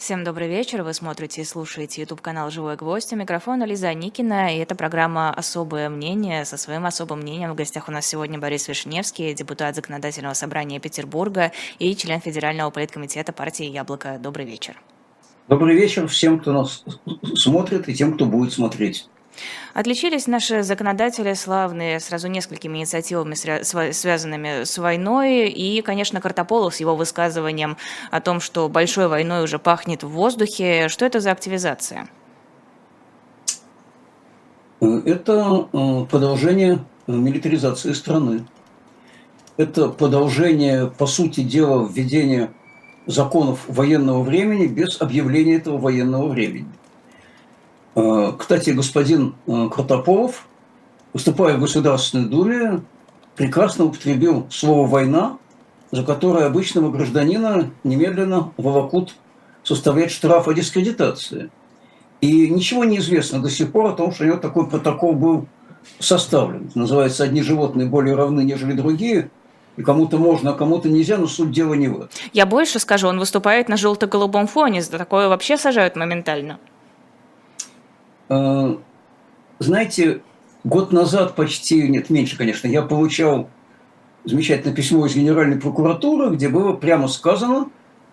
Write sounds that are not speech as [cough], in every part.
Всем добрый вечер. Вы смотрите и слушаете YouTube канал «Живой гвоздь». У микрофона Лиза Никина, и это программа «Особое мнение». Со своим особым мнением в гостях у нас сегодня Борис Вишневский, депутат Законодательного собрания Петербурга и член Федерального политкомитета партии «Яблоко». Добрый вечер. Добрый вечер всем, кто нас смотрит, и тем, кто будет смотреть. Отличились наши законодатели славные сразу несколькими инициативами, связанными с войной, и, конечно, Картополов с его высказыванием о том, что большой войной уже пахнет в воздухе. Что это за активизация? Это э, продолжение милитаризации страны. Это продолжение, по сути дела, введения законов военного времени без объявления этого военного времени. Э, кстати, господин э, Картополов, выступая в Государственной Думе, прекрасно употребил слово «война», за которое обычного гражданина немедленно волокут составлять штраф о дискредитации. И ничего не известно до сих пор о том, что у него такой протокол был составлен. Называется «Одни животные более равны, нежели другие», и кому-то можно, а кому-то нельзя, но суть дела не в этом. Я больше скажу, он выступает на желто-голубом фоне, за такое вообще сажают моментально. Э, знаете, год назад почти, нет, меньше, конечно, я получал замечательное письмо из Генеральной прокуратуры, где было прямо сказано,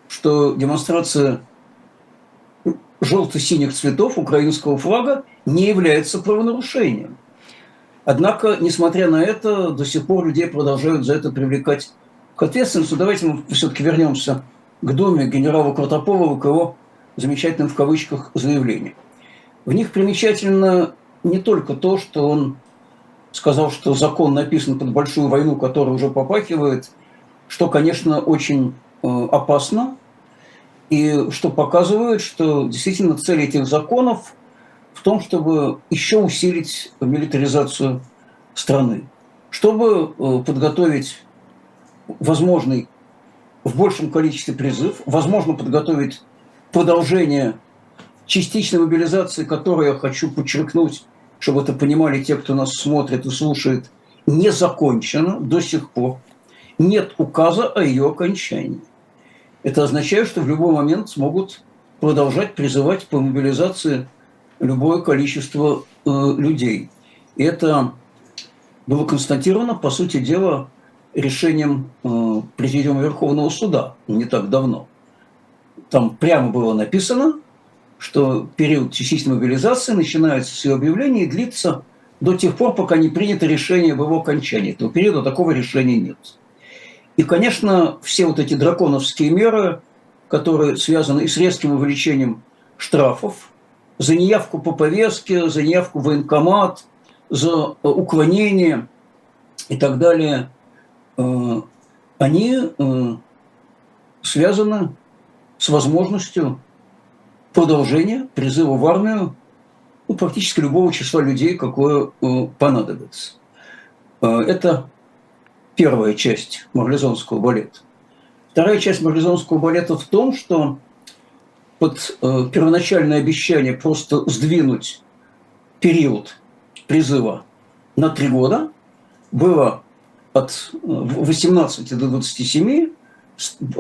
что демонстрация желто-синих цветов украинского флага не является правонарушением. Однако, несмотря на это, до сих пор людей продолжают за это привлекать к ответственности. Давайте мы все-таки вернемся к доме генерала Кротополова, к его замечательным в кавычках заявлениям. В них примечательно не только то, что он сказал, что закон написан под большую войну, которая уже попахивает, что, конечно, очень э, опасно, и что показывает, что действительно цель этих законов в том, чтобы еще усилить милитаризацию страны, чтобы э, подготовить возможный в большем количестве призыв, возможно подготовить продолжение частичной мобилизации, которую я хочу подчеркнуть, чтобы это понимали те, кто нас смотрит и слушает, не закончена до сих пор. Нет указа о ее окончании. Это означает, что в любой момент смогут продолжать призывать по мобилизации любое количество э, людей. И это было констатировано, по сути дела, решением э, Президиума Верховного Суда не так давно. Там прямо было написано, что период частичной мобилизации начинается с ее объявления и длится до тех пор, пока не принято решение об его окончании. Этого периода такого решения нет. И, конечно, все вот эти драконовские меры, которые связаны и с резким увеличением штрафов, за неявку по повестке, за неявку в военкомат, за э, уклонение и так далее, э, они э, связаны с возможностью продолжение призыва в армию ну, практически любого числа людей, какое э, понадобится. Э, это первая часть марлезонского балета. Вторая часть марлезонского балета в том, что под э, первоначальное обещание просто сдвинуть период призыва на три года было от 18 до 27,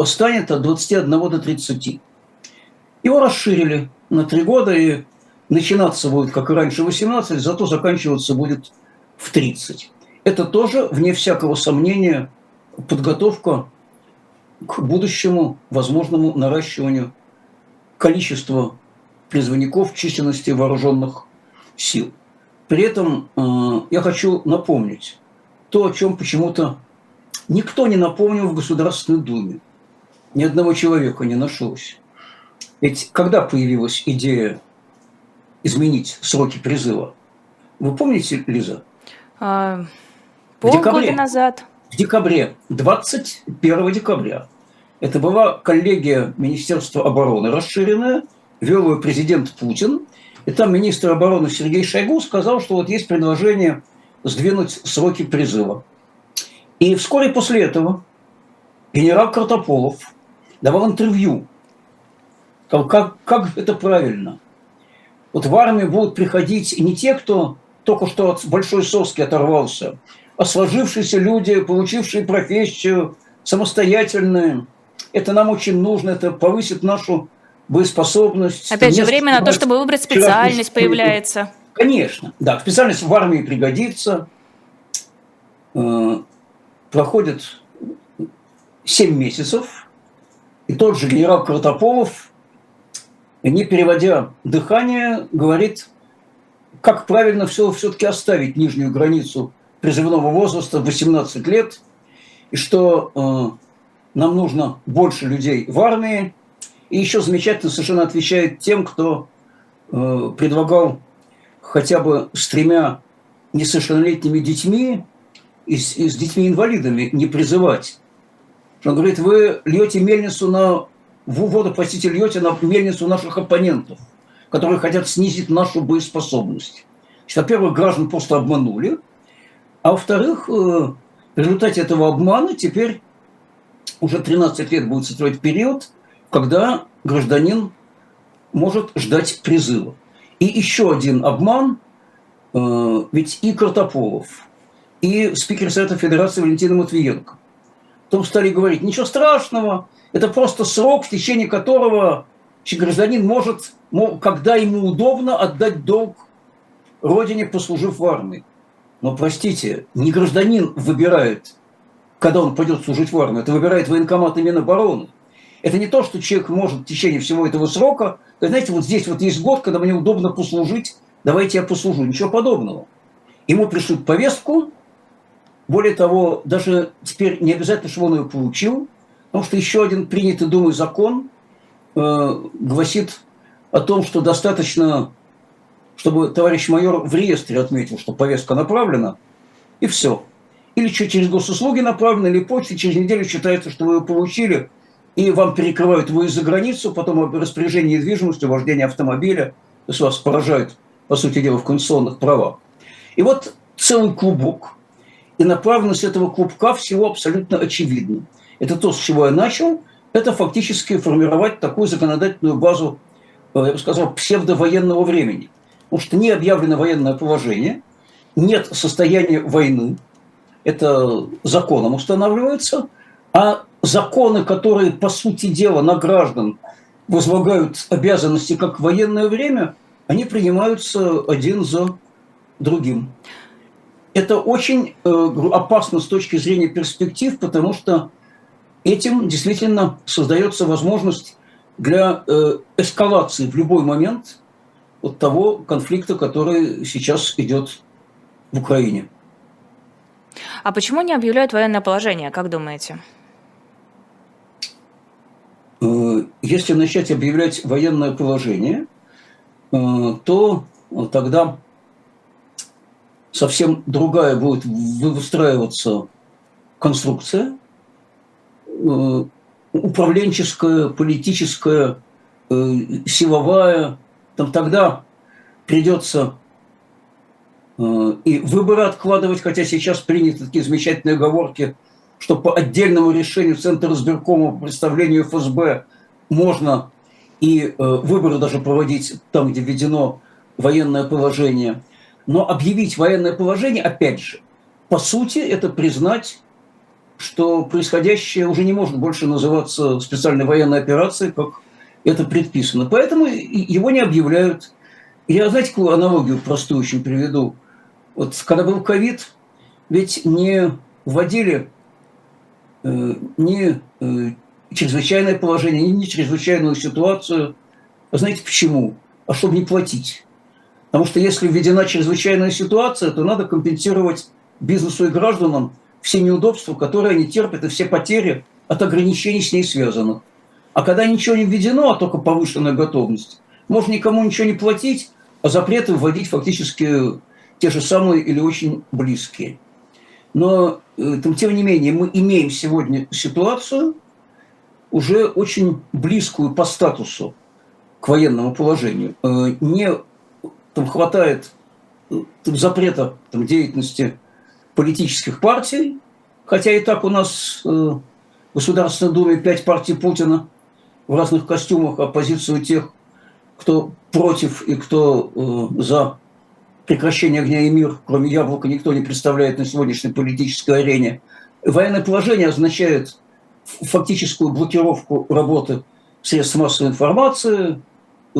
станет от 21 до 30. Его расширили на три года, и начинаться будет, как и раньше, 18, зато заканчиваться будет в 30. Это тоже, вне всякого сомнения, подготовка к будущему возможному наращиванию количества призывников численности вооруженных сил. При этом э, я хочу напомнить то, о чем почему-то никто не напомнил в Государственной Думе. Ни одного человека не нашлось. Ведь когда появилась идея изменить сроки призыва? Вы помните, Лиза? А, полгода назад. В декабре, 21 декабря. Это была коллегия Министерства обороны расширенная, вел ее президент Путин. И там министр обороны Сергей Шойгу сказал, что вот есть предложение сдвинуть сроки призыва. И вскоре после этого генерал Картополов давал интервью как, как это правильно? Вот в армию будут приходить не те, кто только что от большой соски оторвался, а сложившиеся люди, получившие профессию, самостоятельные. Это нам очень нужно, это повысит нашу боеспособность. Опять же, время на то, чтобы выбрать специальность появляется. Конечно, да, специальность в армии пригодится. Э, проходит 7 месяцев, и тот же генерал Картополов, не переводя дыхание, говорит, как правильно все все-таки оставить нижнюю границу призывного возраста 18 лет, и что э, нам нужно больше людей в армии. И еще замечательно совершенно отвечает тем, кто э, предлагал хотя бы с тремя несовершеннолетними детьми и с, и с детьми-инвалидами не призывать. Он говорит, вы льете мельницу на воду, простите, льете на мельницу наших оппонентов, которые хотят снизить нашу боеспособность. Во-первых, граждан просто обманули, а во-вторых, э, в результате этого обмана теперь уже 13 лет будет строить период, когда гражданин может ждать призыва. И еще один обман, э, ведь и Картополов, и спикер Совета Федерации Валентина Матвиенко потом стали говорить, ничего страшного, это просто срок, в течение которого гражданин может, когда ему удобно, отдать долг родине, послужив в армии. Но, простите, не гражданин выбирает, когда он пойдет служить в армию, это выбирает военкомат и Минобороны. Это не то, что человек может в течение всего этого срока, знаете, вот здесь вот есть год, когда мне удобно послужить, давайте я послужу. Ничего подобного. Ему пришлют повестку, более того, даже теперь не обязательно, чтобы он ее получил, потому что еще один принятый Думой закон э, гласит о том, что достаточно, чтобы товарищ майор в реестре отметил, что повестка направлена, и все. Или через госуслуги направлена, или почтой, через неделю считается, что вы ее получили, и вам перекрывают выезд за границу, потом распоряжение недвижимостью, вождение автомобиля, то есть вас поражают, по сути дела, в конституционных правах. И вот целый клубок – и направленность этого клубка всего абсолютно очевидна. Это то, с чего я начал, это фактически формировать такую законодательную базу, э, я бы сказал, псевдовоенного времени. Потому что не объявлено военное положение, нет состояния войны, это законом устанавливается, а законы, которые, по сути дела, на граждан возлагают обязанности как в военное время, они принимаются один за другим. Это очень э, опасно с точки зрения перспектив, потому что этим действительно создается возможность для э, эскалации в любой момент от того конфликта, который сейчас идет в Украине. А почему не объявляют военное положение, как думаете? Э, если начать объявлять военное положение, то тогда совсем другая будет выстраиваться конструкция, э, управленческая, политическая, э, силовая. Там тогда придется э, и выборы откладывать, хотя сейчас приняты такие замечательные оговорки, что по отдельному решению Центра избиркома по представлению ФСБ можно и выборы даже проводить там, где введено военное положение – но объявить военное положение, опять же, по сути, это признать, что происходящее уже не может больше называться специальной военной операцией, как это предписано. Поэтому его не объявляют. Я, знаете, какую аналогию простую очень приведу. Вот когда был ковид, ведь не вводили э, не э, чрезвычайное положение, не чрезвычайную ситуацию. А знаете почему? А чтобы не платить. Потому что если введена чрезвычайная ситуация, то надо компенсировать бизнесу и гражданам все неудобства, которые они терпят, и все потери от ограничений с ней связаны. А когда ничего не введено, а только повышенная готовность, можно никому ничего не платить, а запреты вводить фактически те же самые или очень близкие. Но, э, тем не менее, мы имеем сегодня ситуацию, уже очень близкую по статусу к военному положению. Э, не там хватает там, запрета там, деятельности политических партий, хотя и так у нас э, в Государственной Думе пять партий Путина в разных костюмах оппозицию тех, кто против и кто э, за прекращение огня и мир, кроме яблока, никто не представляет на сегодняшней политической арене. Военное положение означает фактическую блокировку работы средств массовой информации, э,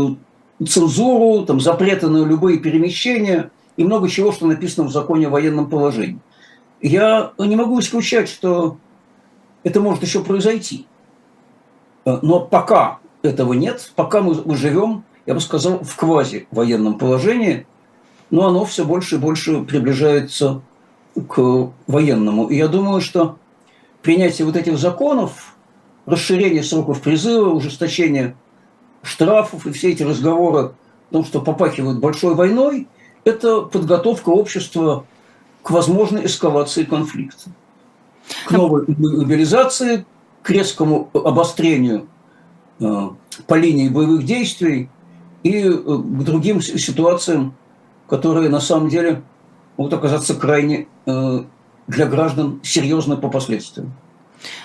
цензуру, там, запреты на любые перемещения и много чего, что написано в законе о военном положении. Я не могу исключать, что это может еще произойти. Но пока этого нет, пока мы, мы живем, я бы сказал, в квази военном положении, но оно все больше и больше приближается к военному. И я думаю, что принятие вот этих законов, расширение сроков призыва, ужесточение штрафов и все эти разговоры о том, что попахивают большой войной, это подготовка общества к возможной эскалации конфликта, к новой мобилизации, к резкому обострению э, по линии боевых действий и э, к другим ситуациям, которые на самом деле могут оказаться крайне э, для граждан серьезно по последствиям.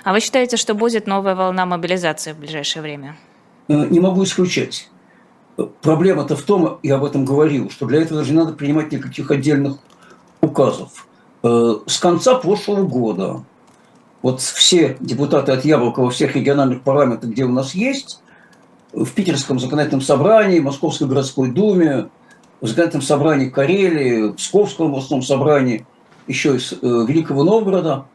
А вы считаете, что будет новая волна мобилизации в ближайшее время? Не могу исключать. Проблема-то в том, я об этом говорил, что для этого даже не надо принимать никаких отдельных указов. Э, с конца прошлого года вот все депутаты от Яблока во всех региональных парламентах, где у нас есть, в Питерском законодательном собрании, Московской городской думе, в законодательном собрании Карелии, Псковском областном собрании, еще из э, Великого Новгорода,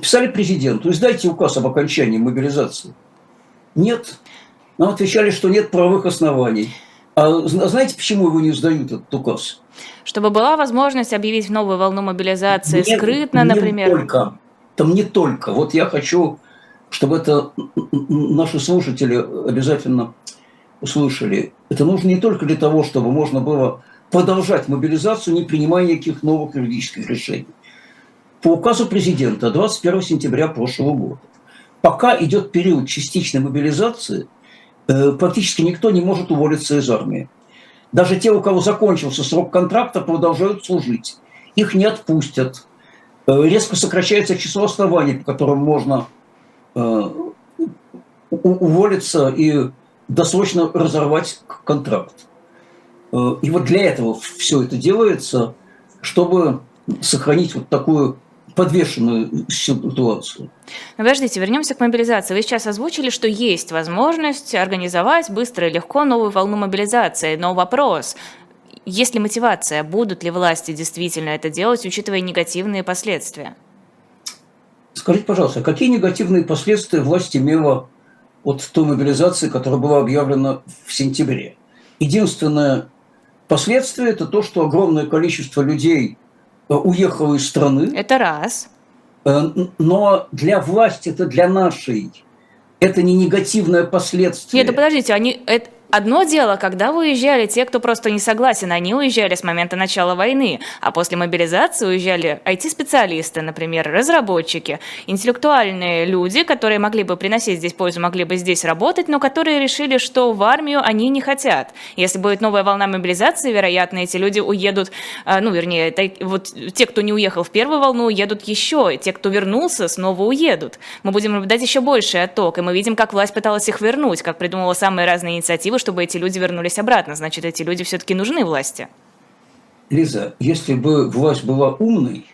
писали президенту, издайте указ об окончании мобилизации. Нет. Нам отвечали, что нет правовых оснований. А знаете, почему его не сдают, этот указ? Чтобы была возможность объявить новую волну мобилизации не, скрытно, не например. Только. Там не только. Вот я хочу, чтобы это наши слушатели обязательно услышали. Это нужно не только для того, чтобы можно было продолжать мобилизацию, не принимая никаких новых юридических решений. По указу президента 21 сентября прошлого года, пока идет период частичной мобилизации, практически никто не может уволиться из армии. Даже те, у кого закончился срок контракта, продолжают служить. Их не отпустят. Э, резко сокращается число оснований, по которым можно э, уволиться и досрочно разорвать контракт. Э, и вот для этого все это делается, чтобы сохранить вот такую подвешенную ситуацию. Подождите, вернемся к мобилизации. Вы сейчас озвучили, что есть возможность организовать быстро и легко новую волну мобилизации. Но вопрос, есть ли мотивация, будут ли власти действительно это делать, учитывая негативные последствия? Скажите, пожалуйста, какие негативные последствия власть имела от той мобилизации, которая была объявлена в сентябре? Единственное последствие – это то, что огромное количество людей э, уехало из страны. Это раз. Э, но для власти, это для нашей, это не негативное последствие. Нет, да подождите, они, это, Одно дело, когда уезжали те, кто просто не согласен, они уезжали с момента начала войны, а после мобилизации уезжали IT-специалисты, например, разработчики, интеллектуальные люди, которые могли бы приносить здесь пользу, могли бы здесь работать, но которые решили, что в армию они не хотят. Если будет новая волна мобилизации, вероятно, эти люди уедут, а, ну, вернее, вот те, кто не уехал в первую волну, уедут еще, и те, кто вернулся, снова уедут. Мы будем наблюдать еще больший отток, и мы видим, как власть пыталась их вернуть, как придумала самые разные инициативы, чтобы эти люди вернулись обратно. Значит, эти люди все-таки нужны власти. Лиза, если бы власть была умной,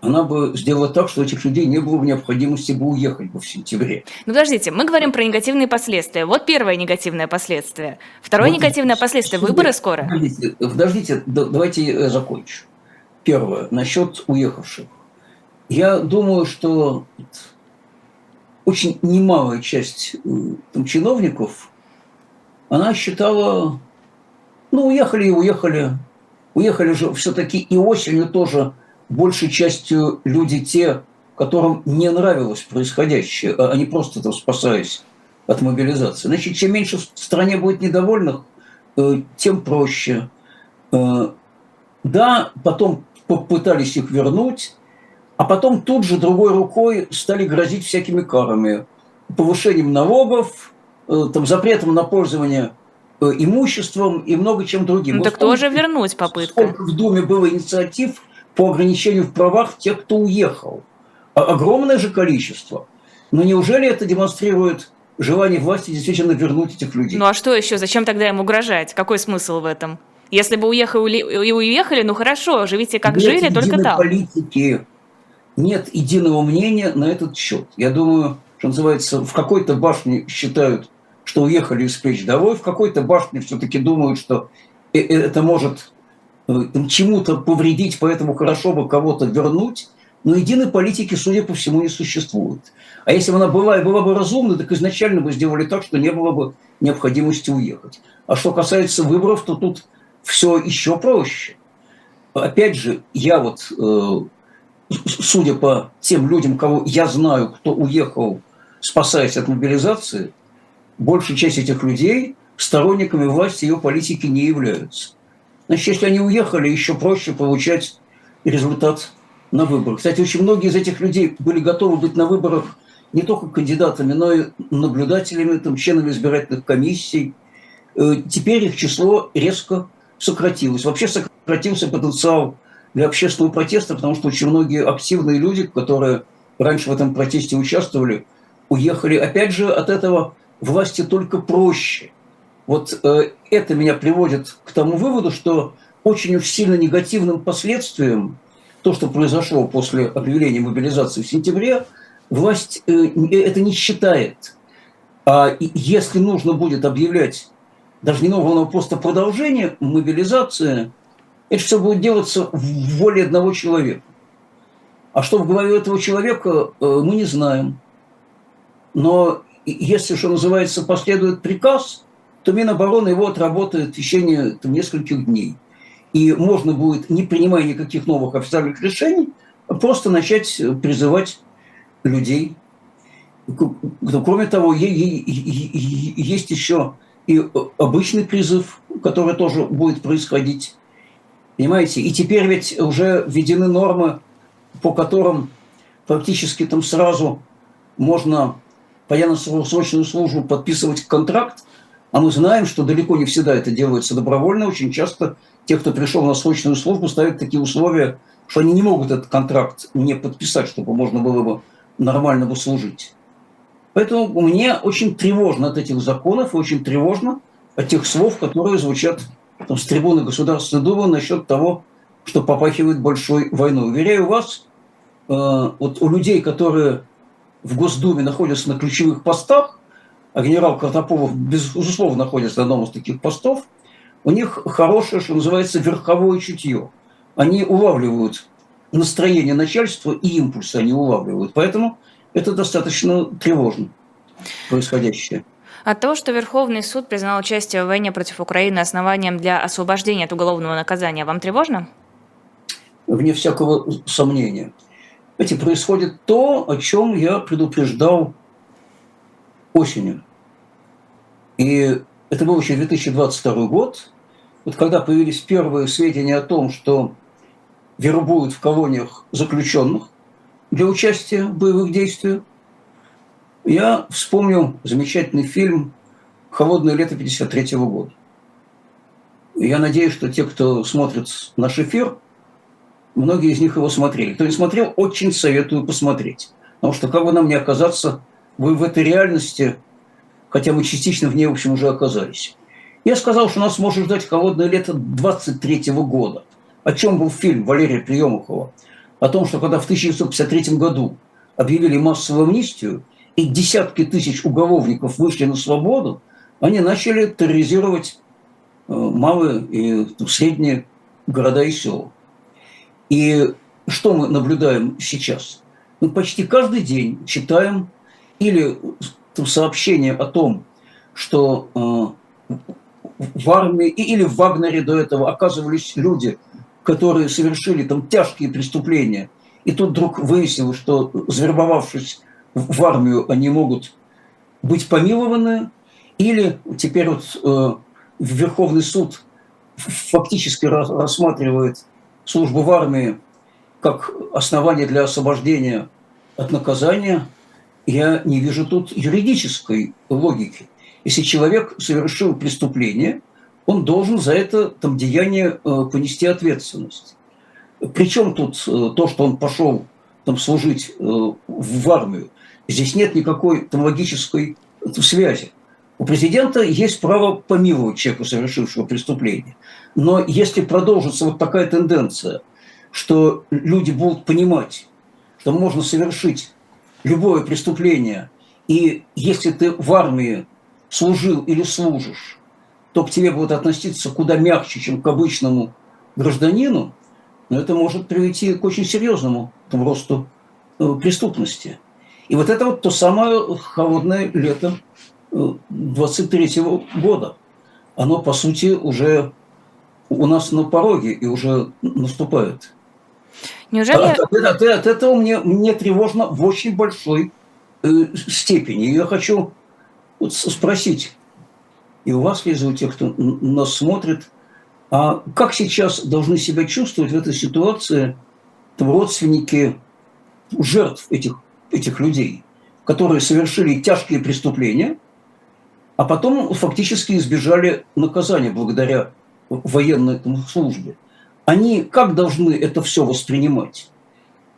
она бы сделала так, что этих людей не было бы необходимости бы уехать бы в сентябре. Ну, подождите, мы говорим про негативные последствия. Вот первое негативное последствие. Второе вот, негативное последствие – выборы скоро. Подождите, подождите, давайте я закончу. Первое, насчет уехавших. Я думаю, что очень немалая часть э, там, чиновников она считала, ну, уехали и уехали. Уехали же все-таки и осенью тоже большей частью люди те, которым не нравилось происходящее, а они просто там спасаясь от мобилизации. Значит, чем меньше в стране будет недовольных, э, тем проще. Э, да, потом попытались их вернуть, а потом тут же другой рукой стали грозить всякими карами. Повышением налогов, там, запретом на пользование э, имуществом и много чем другим. Ну, вот так тоже вернуть попытка. Сколько в Думе было инициатив по ограничению в правах тех, кто уехал. Огромное же количество. Но неужели это демонстрирует желание власти действительно вернуть этих людей? Ну а что еще? Зачем тогда им угрожать? Какой смысл в этом? Если бы уехали и уехали, ну хорошо, живите как Нет жили, только там. политики, нет единого мнения на этот счет. Я думаю, что называется, в какой-то башне считают, что уехали из плеч долой, в какой-то башне все-таки думают, что э, э, это может чему-то повредить, поэтому хорошо бы кого-то вернуть. Но единой политики, судя по всему, не существует. А если бы она была и была бы разумна, так изначально бы сделали так, что не было бы необходимости уехать. А что касается выборов, то тут все еще проще. Опять же, я вот, э, судя по тем людям, кого я знаю, кто уехал, спасаясь от мобилизации, большая часть этих людей сторонниками власти ее политики не являются. Значит, если они уехали, еще проще получать результат на выборах. Кстати, очень многие из этих людей были готовы быть на выборах не только кандидатами, но и наблюдателями, там, членами избирательных комиссий. Э, теперь их число резко сократилось. Вообще сократился потенциал для общественного протеста, потому что очень многие активные люди, которые раньше в этом протесте участвовали, уехали. Опять же, от этого власти только проще. Вот э, это меня приводит к тому выводу, что очень уж сильно негативным последствием то, что произошло после объявления мобилизации в сентябре, власть э, это не считает. А если нужно будет объявлять даже не нового, но просто продолжение мобилизации, это все будет делаться в воле одного человека. А что в голове этого человека, э, мы не знаем. Но если, что называется, последует приказ, то Минобороны его отработает в течение там, нескольких дней и можно будет, не принимая никаких новых официальных решений, просто начать призывать людей. Кроме того, есть еще и обычный призыв, который тоже будет происходить. Понимаете? И теперь ведь уже введены нормы, по которым практически там сразу можно, пойдя на срочную службу, подписывать контракт, а мы знаем, что далеко не всегда это делается добровольно, очень часто те, кто пришел на срочную службу, ставят такие условия, что они не могут этот контракт не подписать, чтобы можно было бы нормально бы служить. Поэтому мне очень тревожно от этих законов, очень тревожно от тех слов, которые звучат там, с трибуны Государственной Думы насчет того, что попахивает большой войной. Уверяю вас, э, вот у людей, которые в Госдуме находятся на ключевых постах, а генерал Картополов, безусловно, находится на одном из таких постов, у них хорошее, что называется, верховое чутье. Они улавливают настроение начальства и импульсы они улавливают. Поэтому это достаточно тревожно происходящее. А то, что Верховный суд признал участие в войне против Украины основанием для освобождения от уголовного наказания, вам тревожно? Вне всякого сомнения. Знаете, происходит то, о чем я предупреждал осенью. И это был еще 2022 год, вот когда появились первые сведения о том, что вербуют в колониях заключенных для участия в боевых действиях, я вспомнил замечательный фильм «Холодное лето 53 года». Я надеюсь, что те, кто смотрит наш эфир, многие из них его смотрели. Кто не смотрел, очень советую посмотреть. Потому что как бы нам не оказаться вы в этой реальности, хотя мы частично в ней, в общем, уже оказались. Я сказал, что нас может ждать холодное лето 23 года. О чем был фильм Валерия Приемухова? О том, что когда в 1953 году объявили массовую амнистию, и десятки тысяч уголовников вышли на свободу, они начали терроризировать э, малые и средние города и села. И что мы наблюдаем сейчас? Мы почти каждый день читаем или сообщение о том, что э, в армии или в Вагнере до этого оказывались люди, которые совершили там тяжкие преступления, и тут вдруг выяснилось, что завербовавшись в армию, они могут быть помилованы, или теперь вот э, Верховный суд фактически рассматривает службу в армии как основание для освобождения от наказания, я не вижу тут юридической логики. Если человек совершил преступление, он должен за это там, деяние э, понести ответственность. Причем тут э, то, что он пошел там, служить э, в армию, здесь нет никакой там, логической связи. У президента есть право помиловать человека, совершившего преступление. Но если продолжится вот такая тенденция, что люди будут понимать, что можно совершить любое преступление И если ты в армии служил или служишь, то к тебе будут относиться куда мягче, чем к обычному гражданину, но это может привести к очень серьезному росту э, преступности. И вот это вот то самое холодное лето 23 -го года. Оно, по сути, уже у нас на пороге и уже наступает. Неужели... От, от, от, от этого мне, мне тревожно в очень большой э, степени. Я хочу вот спросить, и у вас, Лиза, у тех, кто нас смотрит, а как сейчас должны себя чувствовать в этой ситуации родственники жертв этих, этих людей, которые совершили тяжкие преступления, а потом фактически избежали наказания благодаря военной службе. Они как должны это все воспринимать?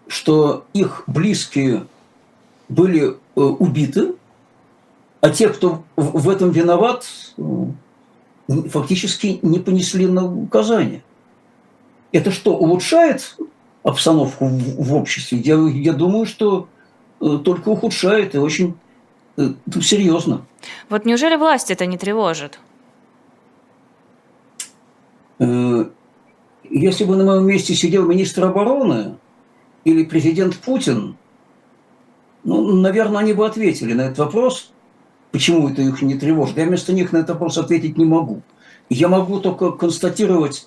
Что их близкие были э, убиты, а те, кто в этом виноват, фактически не понесли наказание. Это что, улучшает обстановку в, обществе? Я, я думаю, что э, только ухудшает и очень серьезно. Вот неужели власть это не тревожит? Э, если бы на моем месте сидел министр обороны или президент Путин, ну, наверное, они бы ответили на этот вопрос, почему это их не тревожит. Я вместо них на этот вопрос ответить не могу. Я могу только констатировать,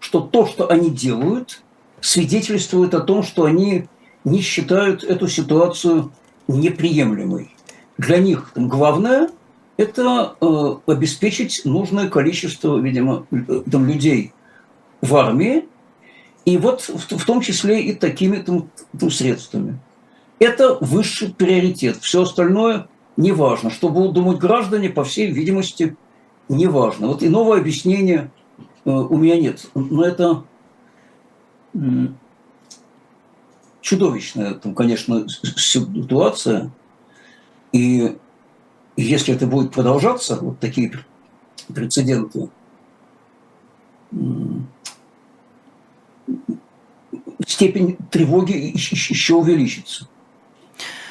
что то, что они делают, свидетельствует о том, что они не считают эту ситуацию неприемлемой. Для них главное – это э, обеспечить нужное количество, видимо, там, людей в армии, и вот в, том числе и такими там, там, средствами. Это высший приоритет. Все остальное неважно. Что будут думать граждане, по всей видимости, неважно. Вот иного объяснения э, у меня нет. Но это чудовищная, там, конечно, ситуация. И если это будет продолжаться, вот такие прецеденты, степень тревоги еще увеличится.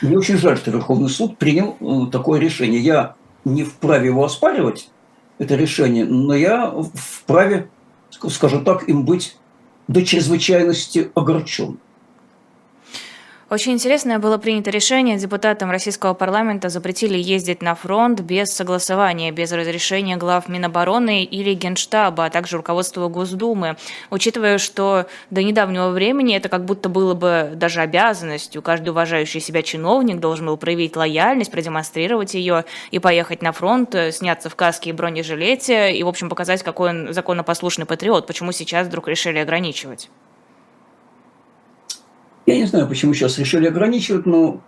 Мне очень жаль, что Верховный суд принял э, такое решение. Я не вправе его оспаривать, это решение, но я вправе, скажем так, им быть до чрезвычайности огорчен. Очень интересное было принято решение. Депутатам российского парламента запретили ездить на фронт без согласования, без разрешения глав Минобороны или Генштаба, а также руководства Госдумы. Учитывая, что до недавнего времени это как будто было бы даже обязанностью. Каждый уважающий себя чиновник должен был проявить лояльность, продемонстрировать ее и поехать на фронт, сняться в каске и бронежилете и, в общем, показать, какой он законопослушный патриот. Почему сейчас вдруг решили ограничивать? Я не знаю, почему сейчас решили ограничивать, но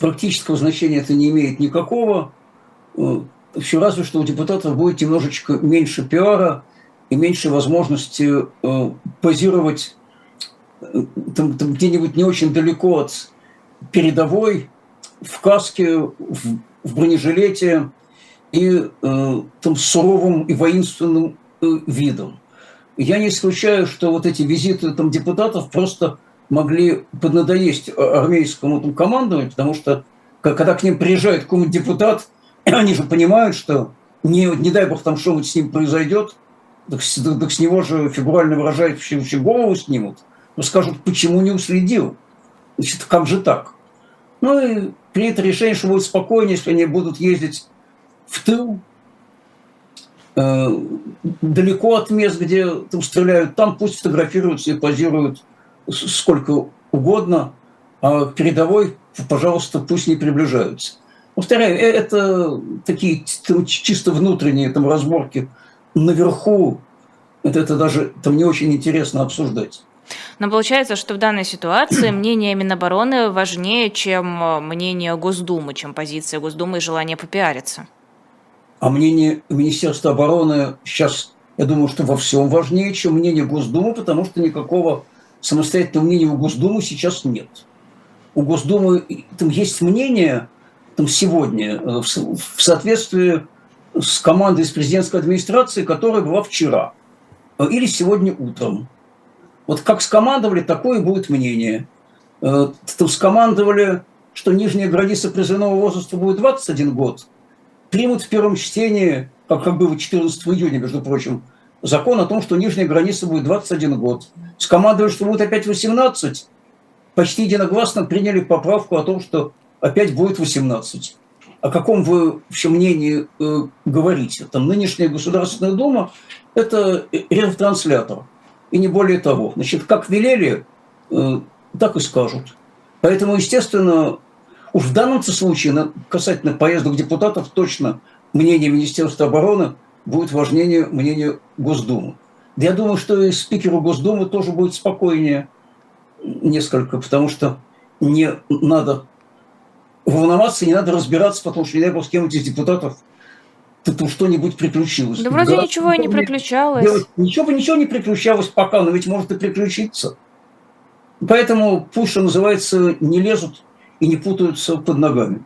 практического значения это не имеет никакого. Э, Все разве что у депутатов будет немножечко меньше пиара и меньше возможности э, позировать э, там, там где-нибудь не очень далеко от передовой, в каске, в, в бронежилете и э, там суровым и воинственным э, видом. Я не исключаю, что вот эти визиты там депутатов просто могли поднадоесть армейскому там, командованию, потому что когда к ним приезжает какой-нибудь депутат, [clears throat] они же понимают, что не, не дай бог там что-нибудь с ним произойдет, так, так, так с него же, фигурально выражаясь, вообще голову снимут, но скажут, почему не уследил. Значит, как же так? Ну и принято решение, что будет спокойнее, если они будут ездить в тыл, э, далеко от мест, где там стреляют, там пусть фотографируются и позируют сколько угодно, а передовой, пожалуйста, пусть не приближаются. Повторяю, э, это такие там, чисто внутренние там, разборки наверху. Это, это даже там не очень интересно обсуждать. Но получается, что в данной ситуации мнение Минобороны важнее, чем э, мнение Госдумы, чем позиция Госдумы и желание попиариться. А мнение Министерства обороны сейчас, я думаю, что во всем важнее, чем мнение Госдумы, потому что никакого самостоятельного мнения у Госдумы сейчас нет. У Госдумы там есть мнение там сегодня э, в соответствии с командой из президентской администрации, которая была вчера э, или сегодня утром. Вот как скомандовали, такое будет мнение. Э, там скомандовали, что нижняя граница призывного возраста будет 21 год, примут в первом чтении, как, как было 14 июня, между прочим, закон о том, что нижняя граница будет 21 год. Скомандовали, что будет опять 18. Почти единогласно приняли поправку о том, что опять будет 18. О каком вы вообще мнении э, говорите? Там нынешняя Государственная Дума – это ретранслятор. И не более того. Значит, как велели, э, так и скажут. Поэтому, естественно, уж в данном случае, касательно поездок депутатов, точно мнение Министерства обороны будет важнее мнения Госдумы. Я думаю, что и спикеру Госдумы тоже будет спокойнее несколько, потому что не надо волноваться, не надо разбираться, потому что, не дай бог, с кем из депутатов тут что-нибудь приключилось. Да вроде да, ничего и не приключалось. Делать, ничего, ничего не приключалось пока, но ведь может и приключиться. Поэтому пусть, что называется, не лезут и не путаются под ногами.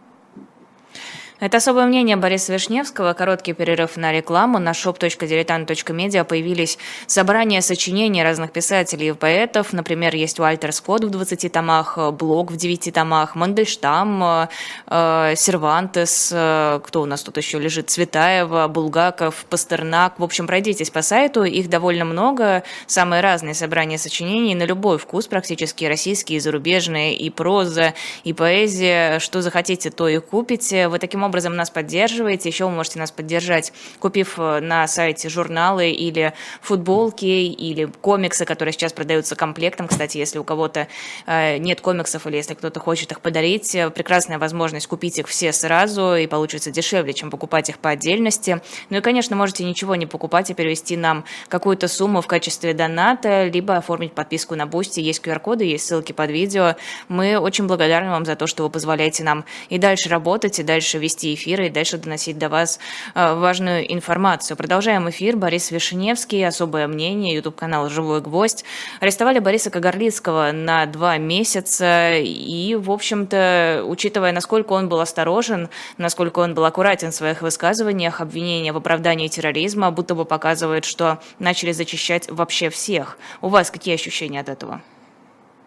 Это особое мнение Бориса Вишневского. Короткий перерыв на рекламу. На shop.diletant.media появились собрания сочинений разных писателей и поэтов. Например, есть Уальтер Скотт в 20 томах, Блок в 9 томах, Мандельштам, э, э, Сервантес, э, кто у нас тут еще лежит, Цветаева, Булгаков, Пастернак. В общем, пройдитесь по сайту, их довольно много. Самые разные собрания сочинений на любой вкус, практически российские, зарубежные, и проза, и поэзия. Что захотите, то и купите. Вы таким образом образом нас поддерживаете. Еще вы можете нас поддержать, купив э, на сайте журналы или футболки, или комиксы, которые сейчас продаются комплектом. Кстати, если у кого-то э, нет комиксов или если кто-то хочет их подарить, э, прекрасная возможность купить их все сразу и получится дешевле, чем покупать их по отдельности. Ну и, конечно, можете ничего не покупать и перевести нам какую-то сумму в качестве доната, либо оформить подписку на Бусти. Есть QR-коды, есть ссылки под видео. Мы очень благодарны вам за то, что вы позволяете нам и дальше работать, и дальше вести вести эфиры и дальше доносить до вас э, важную информацию. Продолжаем эфир. Борис Вишневский, особое мнение, YouTube-канал «Живой гвоздь». Арестовали Бориса Кагарлицкого на два месяца. И, в общем-то, учитывая, насколько он был осторожен, насколько он был аккуратен в своих высказываниях, обвинения в оправдании терроризма будто бы показывает, что начали зачищать вообще всех. У вас какие ощущения от этого?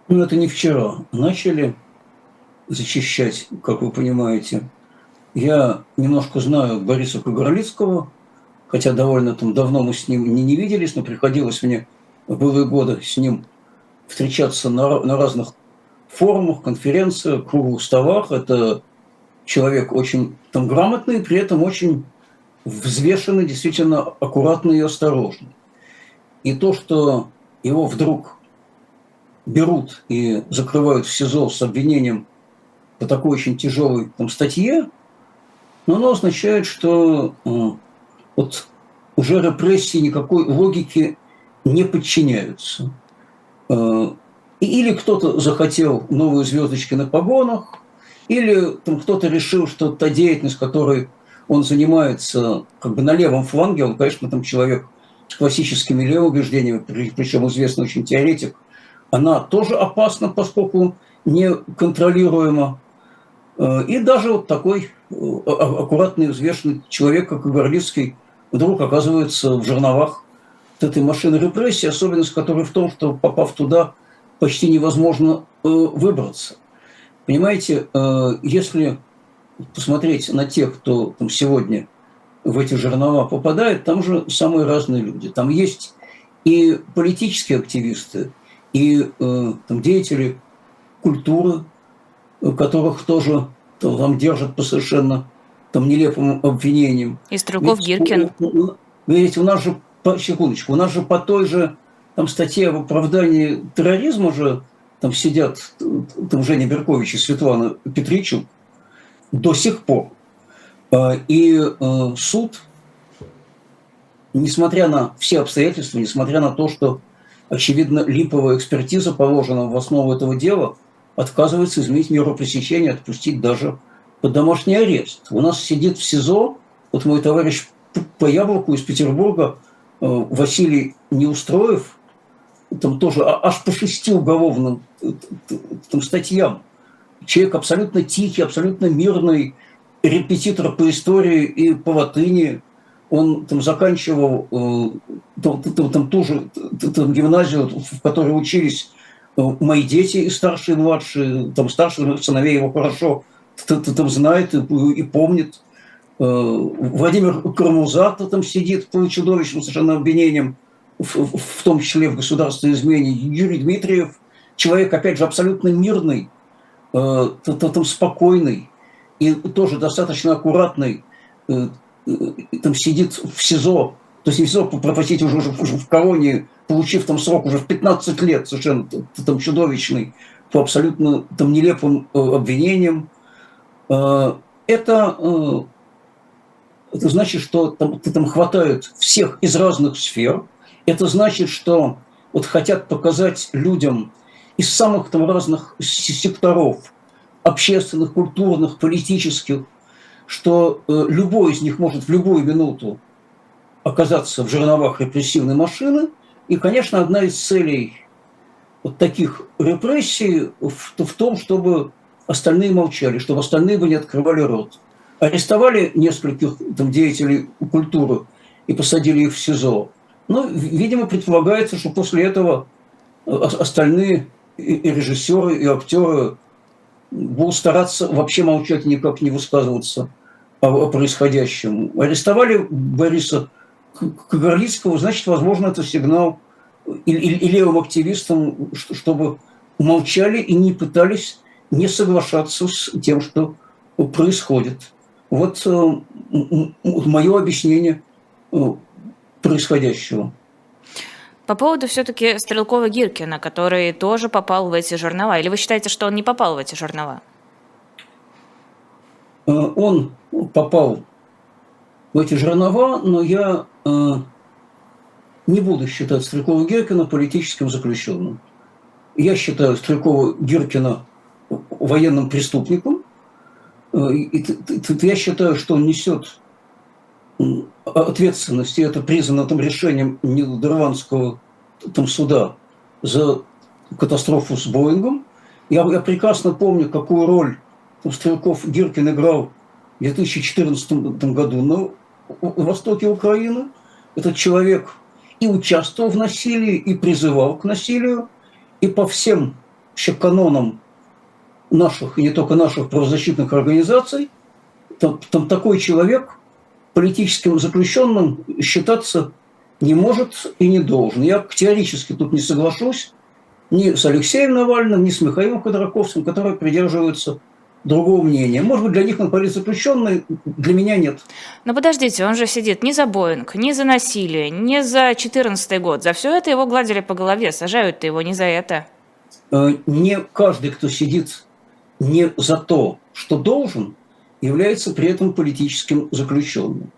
Ну, это не вчера. Начали зачищать, как вы понимаете. Я немножко знаю Бориса Кагарлицкого, хотя довольно там давно мы с ним не, не виделись, но приходилось мне в былые годы с ним встречаться на, на разных форумах, конференциях, круглых столах. Это человек очень там грамотный, при этом очень взвешенный, действительно аккуратный и осторожный. И то, что его вдруг берут и закрывают в СИЗО с обвинением по такой очень тяжелой там, статье, но оно означает, что э, вот уже репрессии никакой логике не подчиняются. Э, или кто-то захотел новые звездочки на погонах, или там кто-то решил, что та деятельность, которой он занимается как бы на левом фланге, он, конечно, там человек с классическими левоубеждениями, причем известный очень теоретик, она тоже опасна, поскольку неконтролируема. Э, и даже вот такой аккуратный, взвешенный человек, как Горлицкий, вдруг оказывается в жерновах этой машины репрессии, особенность которой в том, что попав туда, почти невозможно э, выбраться. Понимаете, если посмотреть на тех, кто там, сегодня в эти жернова попадает, там же самые разные люди. Там есть и политические активисты, и там, деятели культуры, которых тоже там держат по совершенно там нелепым обвинениям. И Стрелков Гиркин. Видите, у нас же, по, секундочку, у нас же по той же там статье об оправдании терроризма же там сидят там Женя Беркович и Светлана Петричук до сих пор. А, и э, суд, несмотря на все обстоятельства, несмотря на то, что, очевидно, липовая экспертиза положена в основу этого дела – отказывается изменить меру пресечения, отпустить даже под домашний арест. У нас сидит в СИЗО, вот мой товарищ по яблоку из Петербурга, э, Василий Неустроев, там тоже а, аж по шести уголовным э, там, статьям. Человек абсолютно тихий, абсолютно мирный, репетитор по истории и по латыни. Он там заканчивал э, там, там, там, ту же там, гимназию, в которой учились мои дети, старшие, и младшие, там старшие сыновей его хорошо там знает и, и помнит. Владимир Кармуза там сидит по чудовищным совершенно обвинениям, в, в том числе в государственной измене. Юрий Дмитриев, человек, опять же, абсолютно мирный, там спокойный и тоже достаточно аккуратный, там сидит в СИЗО, то есть не в СИЗО, простите, уже, уже, уже в колонии, получив там срок уже в 15 лет, совершенно там чудовищный, по абсолютно там нелепым э, обвинениям. Э, это, э, это значит, что там, там хватает всех из разных сфер. Это значит, что вот хотят показать людям из самых там разных секторов, общественных, культурных, политических, что любой из них может в любую минуту оказаться в жерновах репрессивной машины – и, конечно, одна из целей вот таких репрессий в, в том, чтобы остальные молчали, чтобы остальные бы не открывали рот. Арестовали нескольких там, деятелей культуры и посадили их в СИЗО. Но, видимо, предполагается, что после этого остальные и режиссеры, и актеры будут стараться вообще молчать, никак не высказываться о, о происходящем. Арестовали Бориса Горлицкого, значит, возможно, это сигнал и, и, и левым активистам, чтобы молчали и не пытались не соглашаться с тем, что происходит. Вот э, мое объяснение э, происходящего. По поводу все-таки Стрелкова Гиркина, который тоже попал в эти жернова. Или вы считаете, что он не попал в эти жернова? Э, он попал в эти жернова, но я не буду считать Стрелкова Геркина политическим заключенным. Я считаю Стрелкова Геркина военным преступником. Э, я считаю, что он несет ответственность, и это признано там решением Нидерландского там, суда за катастрофу с Боингом. Я, я прекрасно помню, какую роль там, Стрелков Гиркин играл в 2014 году на востоке Украины. Этот человек и участвовал в насилии, и призывал к насилию, и по всем еще канонам наших, и не только наших правозащитных организаций, там, там такой человек политическим заключенным считаться не может и не должен. Я теоретически тут не соглашусь ни с Алексеем Навальным, ни с Михаилом Ходорковским, которые придерживаются другого мнения. Может быть, для них он политзаключенный, для меня нет. Но подождите, он же сидит не за Боинг, не за насилие, не за 14 год. За все это его гладили по голове, сажают-то его не за это. Э, не каждый, кто сидит не за то, что должен, является при этом политическим заключенным.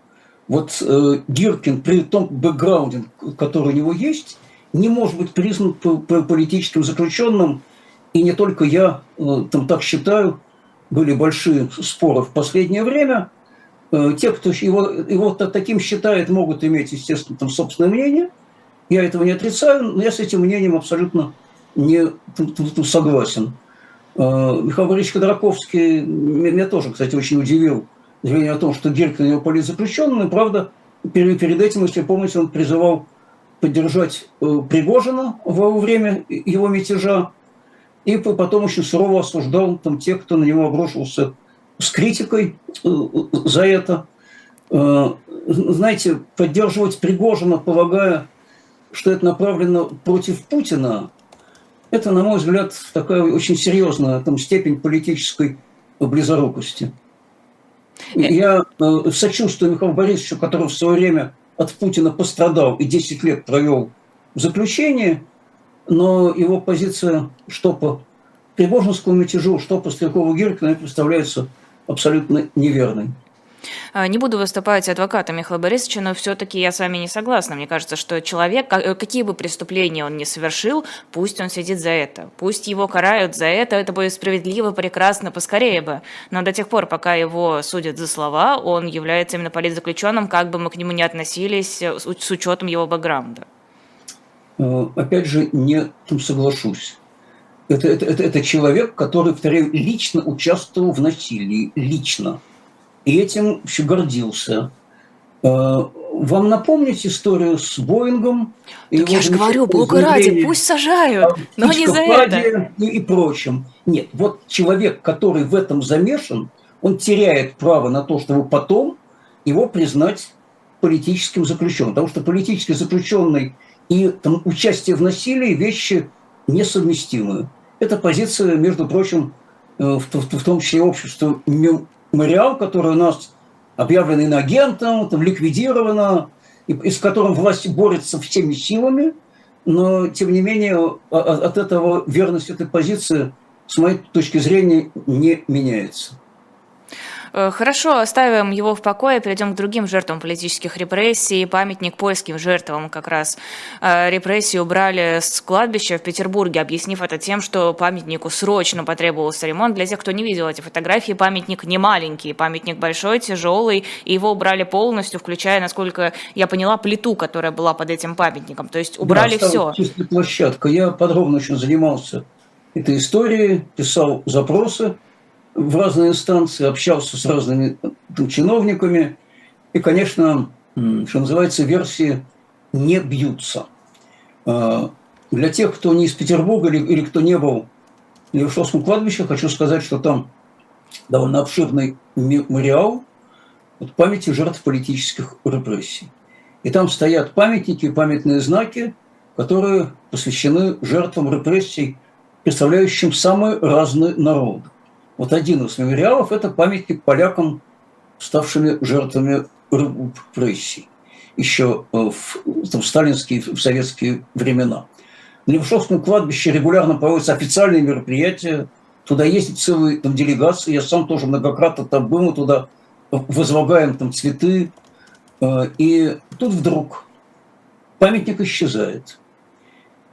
Вот э, Гиркин при том бэкграунде, который у него есть, не может быть признан политическим заключенным, и не только я э, там так считаю, были большие споры в последнее время. Э, те, кто его, его таким считает, могут иметь, естественно, там собственное мнение. Я этого не отрицаю, но я с этим мнением абсолютно не согласен. Э, Михаил Борисович Ходорковский меня тоже, кстати, очень удивил заявление о том, что Гиркин его политзаключенный. Правда, перед этим, если помните, он призывал поддержать э, Пригожина во время его мятежа и потом очень сурово осуждал там тех, кто на него обрушился с критикой э, за это. Э, знаете, поддерживать Пригожина, полагая, что это направлено против Путина, это, на мой взгляд, такая очень серьезная там, степень политической близорукости. Э. Я сочувствую Михаилу Борисовичу, который в свое время от Путина пострадал и 10 лет провел в заключении – но его позиция что по Пригожинскому мятежу, что по Стрелкову Гиркину представляется абсолютно неверной. А, не буду выступать адвокатом Михаила Борисовича, но все-таки я с вами не согласна. Мне кажется, что человек, э, какие бы преступления он ни совершил, пусть он сидит за это. Пусть его карают за это, это будет справедливо, прекрасно, поскорее бы. Но до тех пор, пока его судят за слова, он является именно политзаключенным, как бы мы к нему не относились, э, с учетом его бэкграунда. Э, опять же, не соглашусь. Это, это, это, это человек, который, повторяю, лично участвовал в насилии, лично. И этим еще гордился. Э, вам напомнить историю с Боингом? Так я же говорю, бога ради, пусть сажают, но не за это. И, и прочим. Нет, вот человек, который в этом замешан, он теряет право на то, чтобы потом его признать политическим заключенным. Потому что политический заключенный и там, участие в насилии – вещи несовместимые. Это позиция, между прочим, э, в, в, в том числе общества «Мемориал», которое у нас объявлено иноагентом, там, ликвидировано, и, и с которым власть борется всеми силами, но, тем не менее, от этого верность этой позиции, с моей точки зрения, не меняется. Э, хорошо, оставим его в покое, перейдем к другим жертвам политических репрессий. Памятник польским жертвам как раз э, репрессии убрали с кладбища в Петербурге, объяснив это тем, что памятнику срочно потребовался ремонт. Для тех, кто не видел эти фотографии, памятник не маленький, памятник большой, тяжелый, и его убрали полностью, включая, насколько я поняла, плиту, которая была под этим памятником. То есть убрали да, все. Чистая площадка. Я подробно очень занимался этой историей, писал запросы в разные инстанции, общался с разными там, чиновниками. И, конечно, что называется, версии не бьются. А, для тех, кто не из Петербурга или, или кто не был на Ершовском кладбище, хочу сказать, что там довольно обширный мемориал вот, памяти жертв политических репрессий. И там стоят памятники, памятные знаки, которые посвящены жертвам репрессий, представляющим самые разные народы. Вот один из мемориалов – это памятник полякам, ставшими жертвами репрессий еще э, в, там, сталинские, в советские времена. На Левшовском кладбище регулярно проводятся официальные мероприятия, туда ездят целые там, делегации, я сам тоже многократно там был, мы туда возлагаем там цветы, э, и тут вдруг памятник исчезает,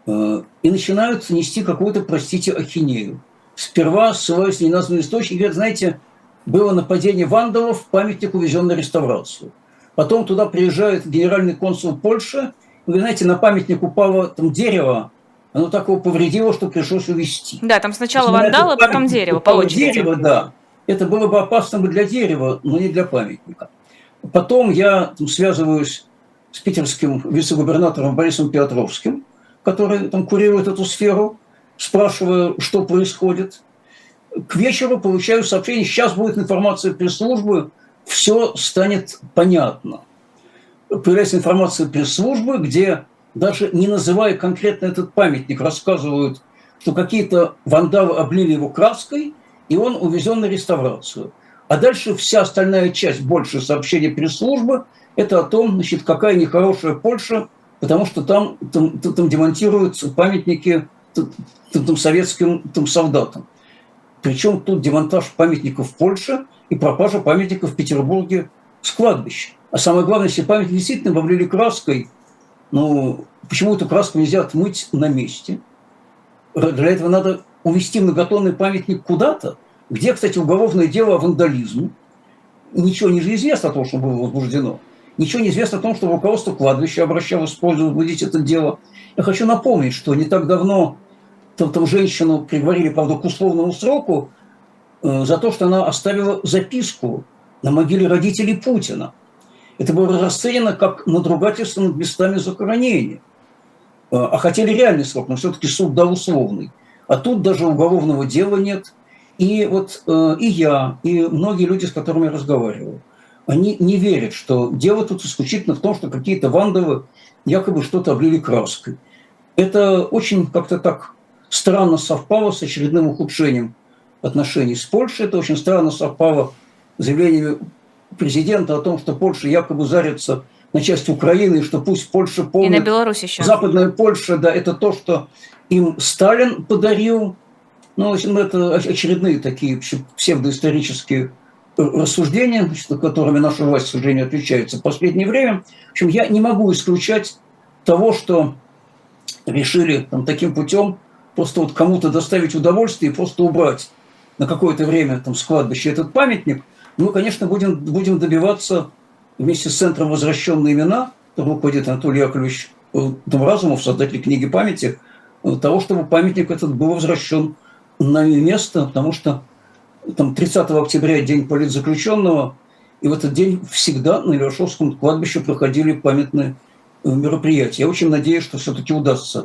э, и начинают нести какую-то, простите, ахинею – сперва ссылаясь на неназванный источник, говорят, знаете, было нападение вандалов, памятник увезен на реставрацию. Потом туда приезжает генеральный консул Польши, и, вы знаете, на памятник упало там дерево, оно так его повредило, что пришлось увезти. Да, там сначала вандалы, потом дерево, по очереди. Дерево, да. Это было бы опасно для дерева, но не для памятника. Потом я там, связываюсь с питерским вице-губернатором Борисом Петровским, который там курирует эту сферу спрашиваю, что происходит. К вечеру получаю сообщение, сейчас будет информация пресс-службы, все станет понятно. Появляется информация пресс-службы, где даже не называя конкретно этот памятник, рассказывают, что какие-то вандалы облили его краской, и он увезен на реставрацию. А дальше вся остальная часть, больше сообщений пресс-службы, это о том, значит, какая нехорошая Польша, потому что там, там, там демонтируются памятники там, советским там, солдатам. Причем тут демонтаж памятников в Польше и пропажа памятников в Петербурге с кладбища. А самое главное, если памятник действительно вовлили краской, ну, почему эту краску нельзя отмыть на месте? Для этого надо увести многотонный памятник куда-то, где, кстати, уголовное дело о вандализме. Ничего не известно о том, что было возбуждено. Ничего не известно о том, что руководство кладбища обращалось просьбой возбудить это дело. Я хочу напомнить, что не так давно там, женщину приговорили, правда, к условному сроку э, за то, что она оставила записку на могиле родителей Путина. Это было расценено как надругательство над местами захоронения. Э, а хотели реальный срок, но все-таки суд дал условный. А тут даже уголовного дела нет. И вот э, и я, и многие люди, с которыми я разговаривал, они не верят, что дело тут исключительно в том, что какие-то вандалы якобы что-то облили краской. Это очень как-то так странно совпало с очередным ухудшением отношений с Польшей. Это очень странно совпало с заявлениями президента о том, что Польша якобы зарится на часть Украины, и что пусть Польша помнит... И на Беларусь еще. Западная Польша, да, это то, что им Сталин подарил. Ну, это очередные такие псевдоисторические рассуждения, которыми наша власть, к сожалению, отличается в последнее время. В общем, я не могу исключать того, что решили там, таким путем просто вот кому-то доставить удовольствие и просто убрать на какое-то время там с кладбища этот памятник, мы, конечно, будем, будем добиваться вместе с Центром возвращенные имена, который руководит Анатолий Яковлевич Разумов, создатель книги памяти, того, чтобы памятник этот был возвращен на место, потому что там 30 октября, день политзаключенного, и в этот день всегда на Левашовском кладбище проходили памятные э, мероприятия. Я очень надеюсь, что все-таки удастся э,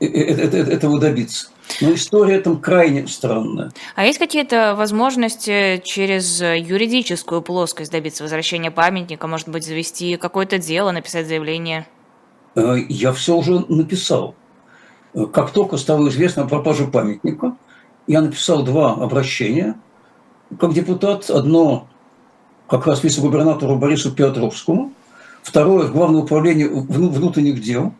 этого добиться. Но история там крайне странная. А есть какие-то возможности через юридическую плоскость добиться возвращения памятника? Может быть, завести какое-то дело, написать заявление? Я все уже написал. Как только стало известно о пропаже памятника, я написал два обращения как депутат. Одно как раз вице-губернатору Борису Петровскому, второе в Главное управление внутренних дел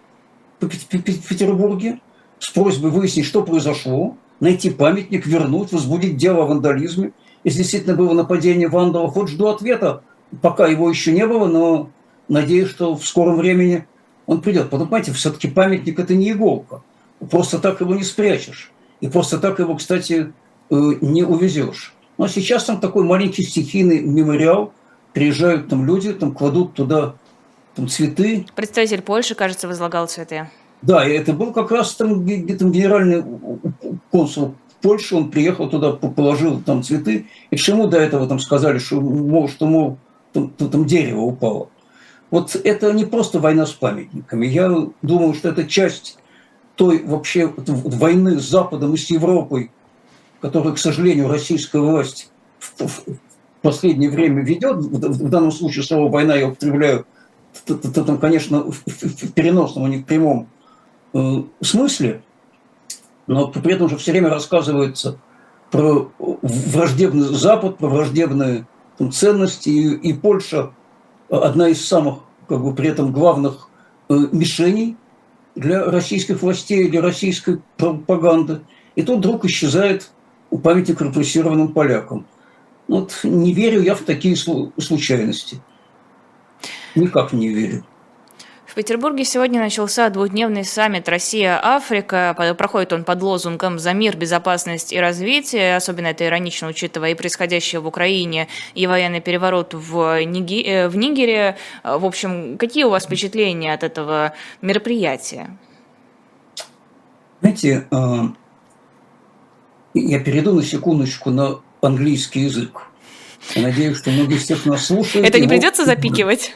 в Петербурге с просьбой выяснить, что произошло, найти памятник, вернуть, возбудить дело о вандализме. Если действительно было нападение вандалов, вот жду ответа. Пока его еще не было, но надеюсь, что в скором времени он придет. Потому, понимаете, все-таки памятник – это не иголка. Просто так его не спрячешь. И просто так его, кстати, э, не увезешь. Но сейчас там такой маленький стихийный мемориал. Приезжают там люди, там кладут туда там, цветы. Представитель Польши, кажется, возлагал цветы. Да, и это был как раз там, там генеральный консул Польши, он приехал туда, положил там цветы. И чему до этого там сказали, что, мол, что мол, там, там дерево упало. Вот это не просто война с памятниками. Я думаю, что это часть той вообще войны с Западом и с Европой, которую, к сожалению, российская власть в последнее время ведет, в данном случае слово «война» я употребляю, там, конечно, в переносном, а не в прямом э, смысле, но при этом же все время рассказывается про враждебный Запад, про враждебные там, ценности, и, и Польша одна из самых, как бы, при этом главных э, мишеней для российских властей, для российской пропаганды. И тут вдруг исчезает памятник репрессированным полякам. Вот не верю я в такие случайности. Никак не верю. В Петербурге сегодня начался двухдневный саммит «Россия-Африка». Проходит он под лозунгом «За мир, безопасность и развитие». Особенно это иронично, учитывая и происходящее в Украине, и военный переворот в, Ниги... Э, в Нигере. В общем, какие у вас впечатления от этого мероприятия? Знаете, а, я перейду на секундочку на английский язык. Я надеюсь, что многие из тех, нас слушают... Это не придется запикивать?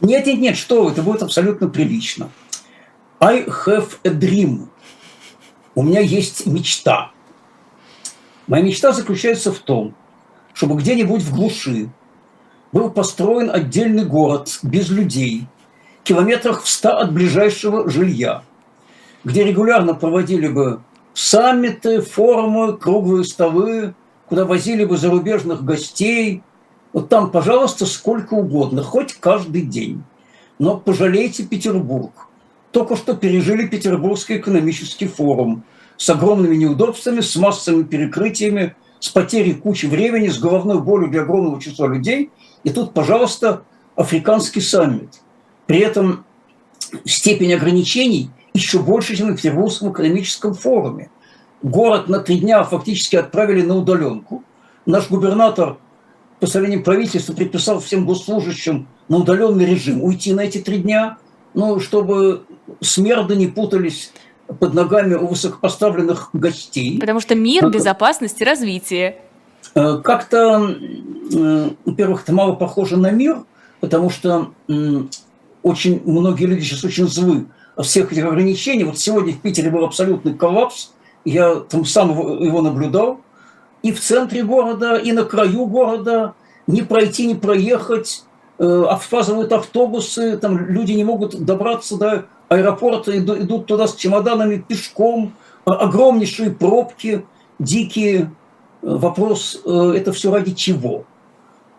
Нет, нет, нет, что вы, это будет абсолютно прилично. I have a dream. У меня есть мечта. Моя мечта заключается в том, чтобы где-нибудь в глуши был построен отдельный город без людей, километрах в ста от ближайшего жилья, где регулярно проводили бы саммиты, форумы, круглые столы, куда возили бы зарубежных гостей, вот там, пожалуйста, сколько угодно, хоть каждый день. Но пожалейте Петербург. Только что пережили Петербургский экономический форум с огромными неудобствами, с массовыми перекрытиями, с потерей кучи времени, с головной болью для огромного числа людей. И тут, пожалуйста, африканский саммит. При этом степень ограничений еще больше, чем на Петербургском экономическом форуме. Город на три дня фактически отправили на удаленку. Наш губернатор постановлением правительства предписал всем госслужащим на удаленный режим уйти на эти три дня, ну, чтобы смерды не путались под ногами у высокопоставленных гостей. Потому что мир, безопасность и развитие. Э, как-то, э, во-первых, это мало похоже на мир, потому что очень многие люди сейчас очень злы от всех этих ограничений. Вот сегодня в Питере был абсолютный коллапс, я там сам его наблюдал и в центре города, и на краю города, не пройти, не проехать, э, отказывают автобусы, там люди не могут добраться до аэропорта, идут туда с чемоданами пешком, огромнейшие пробки, дикие. Э, вопрос, э, это все ради чего?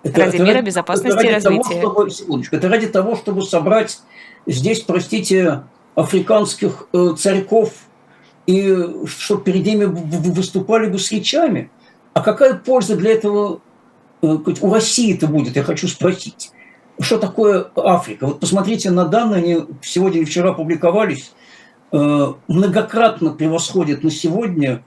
Это, ради это мира, безопасности это ради и развития. Того, чтобы, это ради того, чтобы собрать здесь, простите, африканских царьков, и чтобы перед ними выступали бы с речами. А какая польза для этого э, у России это будет, я хочу спросить. Что такое Африка? Вот посмотрите на данные, они сегодня и вчера публиковались, э, многократно превосходит на сегодня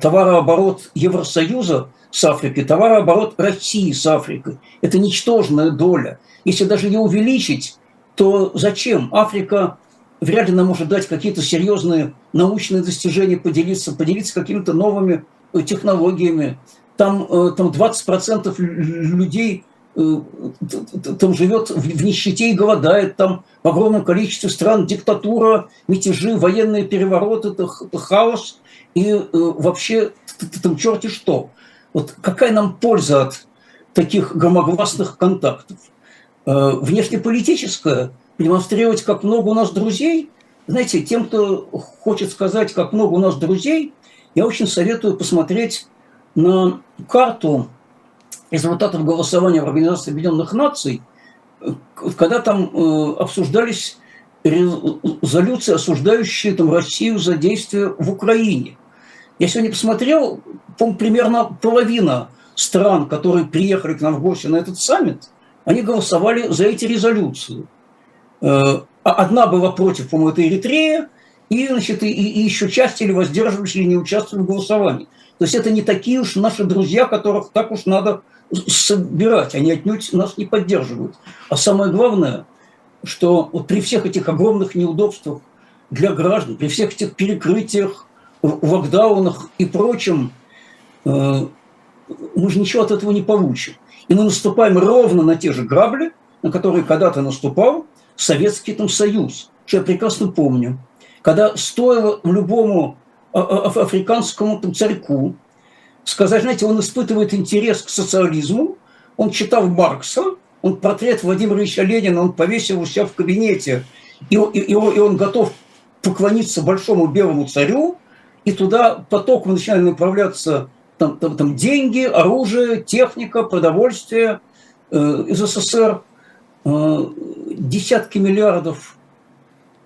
товарооборот Евросоюза с Африкой, товарооборот России с Африкой. Это ничтожная доля. Если даже ее увеличить, то зачем? Африка вряд ли нам может дать какие-то серьезные научные достижения, поделиться, поделиться какими-то новыми технологиями. Там, э, там 20% людей э, там живет в нищете и голодает, там в огромном количестве стран диктатура, мятежи, военные перевороты, это, хаос, и э, вообще там черти что. Вот какая нам польза от таких громогласных контактов? Э, внешнеполитическая, демонстрировать, как много у нас друзей. Знаете, тем, кто хочет сказать, как много у нас друзей, я очень советую посмотреть на карту результатов голосования в Организации Объединенных Наций, когда там э, обсуждались резолюции, осуждающие там, Россию за действия в Украине. Я сегодня посмотрел, по примерно половина стран, которые приехали к нам в гости на этот саммит, они голосовали за эти резолюции. Э, а одна была против, по-моему, это Эритрея, и, значит, и, и еще часть или воздерживались, или не участвовали в голосовании. То есть это не такие уж наши друзья, которых так уж надо собирать, они отнюдь нас не поддерживают. А самое главное, что вот при всех этих огромных неудобствах для граждан, при всех этих перекрытиях, локдаунах и прочем, э, мы же ничего от этого не получим. И мы наступаем ровно на те же грабли, на которые когда-то наступал Советский там, Союз, что я прекрасно помню. Когда стоило любому а, а, африканскому там, царьку сказать, знаете, он испытывает интерес к социализму, он читал Маркса, он портрет Владимира Ильича Ленина, он повесил у себя в кабинете, и, и, и он готов поклониться большому белому царю, и туда потоком начинали направляться там, там, там деньги, оружие, техника, продовольствие э, из СССР, э, десятки миллиардов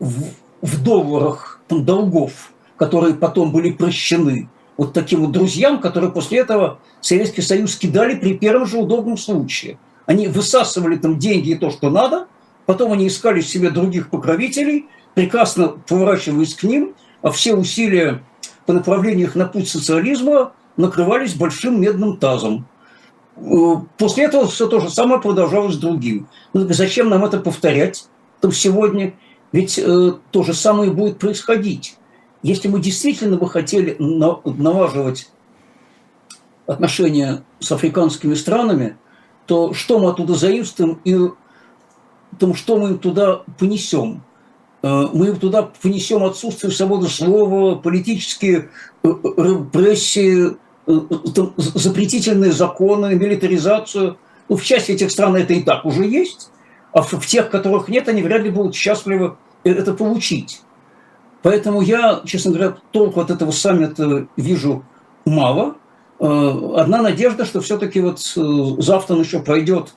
в, в долларах долгов, которые потом были прощены вот таким вот друзьям, которые после этого Советский Союз кидали при первом же удобном случае. Они высасывали там деньги и то, что надо, потом они искали себе других покровителей, прекрасно поворачиваясь к ним, а все усилия по направлению их на путь социализма накрывались большим медным тазом. Э, после этого все то же самое продолжалось с другим. Ну, зачем нам это повторять там сегодня? Ведь э, то же самое будет происходить. Если мы действительно бы хотели налаживать отношения с африканскими странами, то что мы оттуда заимствуем и том, что мы им туда понесем? Э, мы им туда понесем отсутствие свободы слова, политические э, репрессии, Э, запретительные законы, милитаризацию. Ну, в части этих стран это и так уже есть, а в, тех, которых нет, они вряд ли будут счастливы это получить. Поэтому я, честно говоря, толку от этого саммита вижу мало. Э, одна надежда, что все-таки вот э, завтра он еще пройдет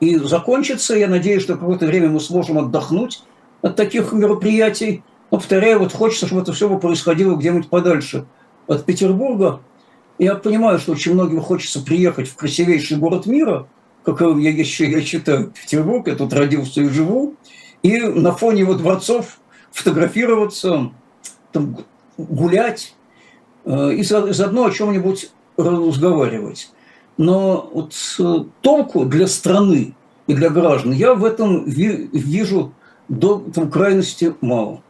и закончится. Я надеюсь, что какое-то время мы сможем отдохнуть от таких мероприятий. Но, повторяю, вот хочется, чтобы это все происходило где-нибудь подальше от Петербурга. Я понимаю, что очень многим хочется приехать в красивейший город мира, как я еще я читаю Петербург, я тут родился и живу, и на фоне его дворцов фотографироваться, там, гулять э, и заодно о чем-нибудь разговаривать. Но вот э, толку для страны и для граждан я в этом вижу до там, крайности мало.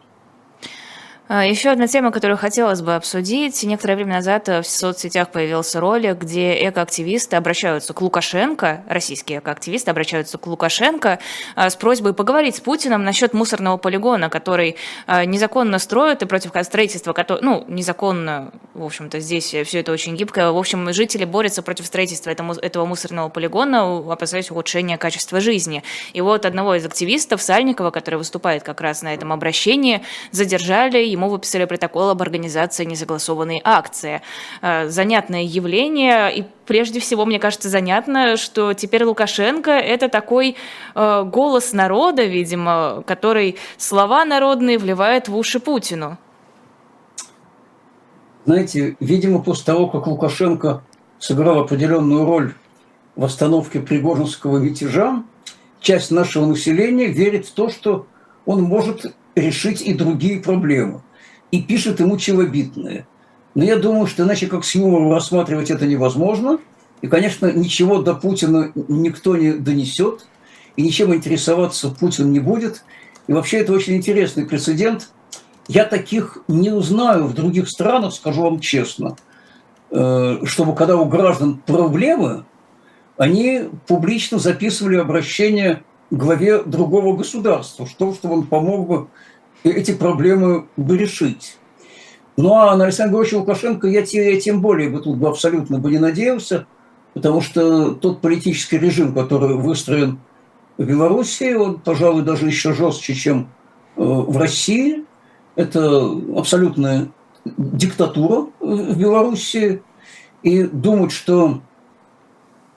А, Еще одна тема, которую хотелось бы обсудить. Некоторое время назад в соцсетях появился ролик, где экоактивисты обращаются к Лукашенко, российские экоактивисты обращаются к Лукашенко а, с просьбой поговорить с Путиным насчет мусорного полигона, который а, незаконно строят и против строительства, ну, незаконно, в общем-то, здесь все это очень гибко. В общем, жители борются против строительства этого мусорного полигона, опасаясь ухудшения качества жизни. И вот одного из активистов, Сальникова, который выступает как раз на этом обращении, задержали, ему ему выписали протокол об организации несогласованной акции. Э, занятное явление, и прежде всего, мне кажется, занятно, что теперь Лукашенко – это такой э, голос народа, видимо, который слова народные вливает в уши Путину. Знаете, видимо, после того, как Лукашенко сыграл определенную роль в остановке Пригожинского мятежа, часть нашего населения верит в то, что он может решить и другие проблемы и пишет ему челобитные. Но я думаю, что иначе как с юмором рассматривать это невозможно. И, конечно, ничего до Путина никто не донесет, и ничем интересоваться Путин не будет. И вообще это очень интересный прецедент. Я таких не узнаю в других странах, скажу вам честно, э, чтобы когда у граждан проблемы, они публично записывали обращение к главе другого государства, что, чтобы он помог бы эти проблемы бы решить. Ну а на Александра Григорьевича Лукашенко я, я тем более бы тут бы абсолютно бы не надеялся, потому что тот политический режим, который выстроен в Беларуси, он, пожалуй, даже еще жестче, чем э, в России. Это абсолютная диктатура в Беларуси. И думать, что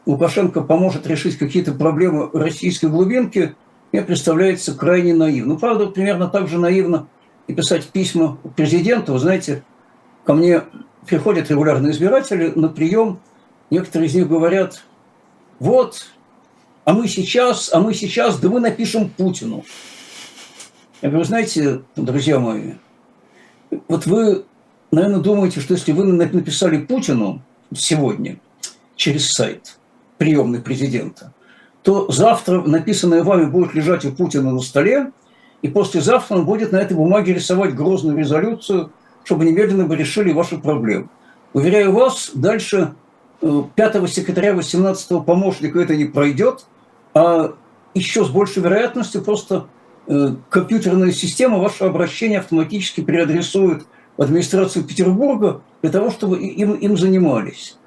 Лукашенко поможет решить какие-то проблемы российской глубинки, мне представляется крайне наивно. Ну, правда, примерно так же наивно и писать письма президенту. Вы знаете, ко мне приходят регулярные избиратели на прием, некоторые из них говорят, вот, а мы сейчас, а мы сейчас, да мы напишем Путину. Я говорю, знаете, друзья мои, вот вы, наверное, думаете, что если вы написали Путину сегодня через сайт приемный президента, то завтра написанное вами будет лежать у Путина на столе, и послезавтра он будет на этой бумаге рисовать грозную резолюцию, чтобы немедленно бы решили ваши проблемы. Уверяю вас, дальше э, пятого секретаря 18-го помощника это не пройдет, а еще с большей вероятностью просто э, компьютерная система ваше обращение автоматически переадресует в администрацию Петербурга для того, чтобы им, им занимались.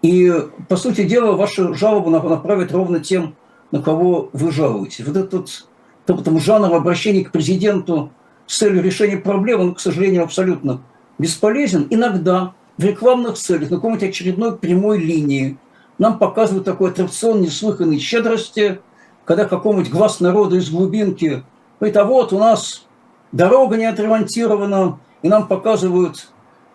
И, по сути дела, вашу жалобу направят ровно тем, на кого вы жалуетесь. Вот этот там, жанр обращения к президенту с целью решения проблем, он, к сожалению, абсолютно бесполезен. Иногда в рекламных целях, на какой-нибудь очередной прямой линии нам показывают такой аттракцион неслыханной щедрости, когда какому-нибудь глаз народа из глубинки говорит, а вот у нас дорога не отремонтирована, и нам показывают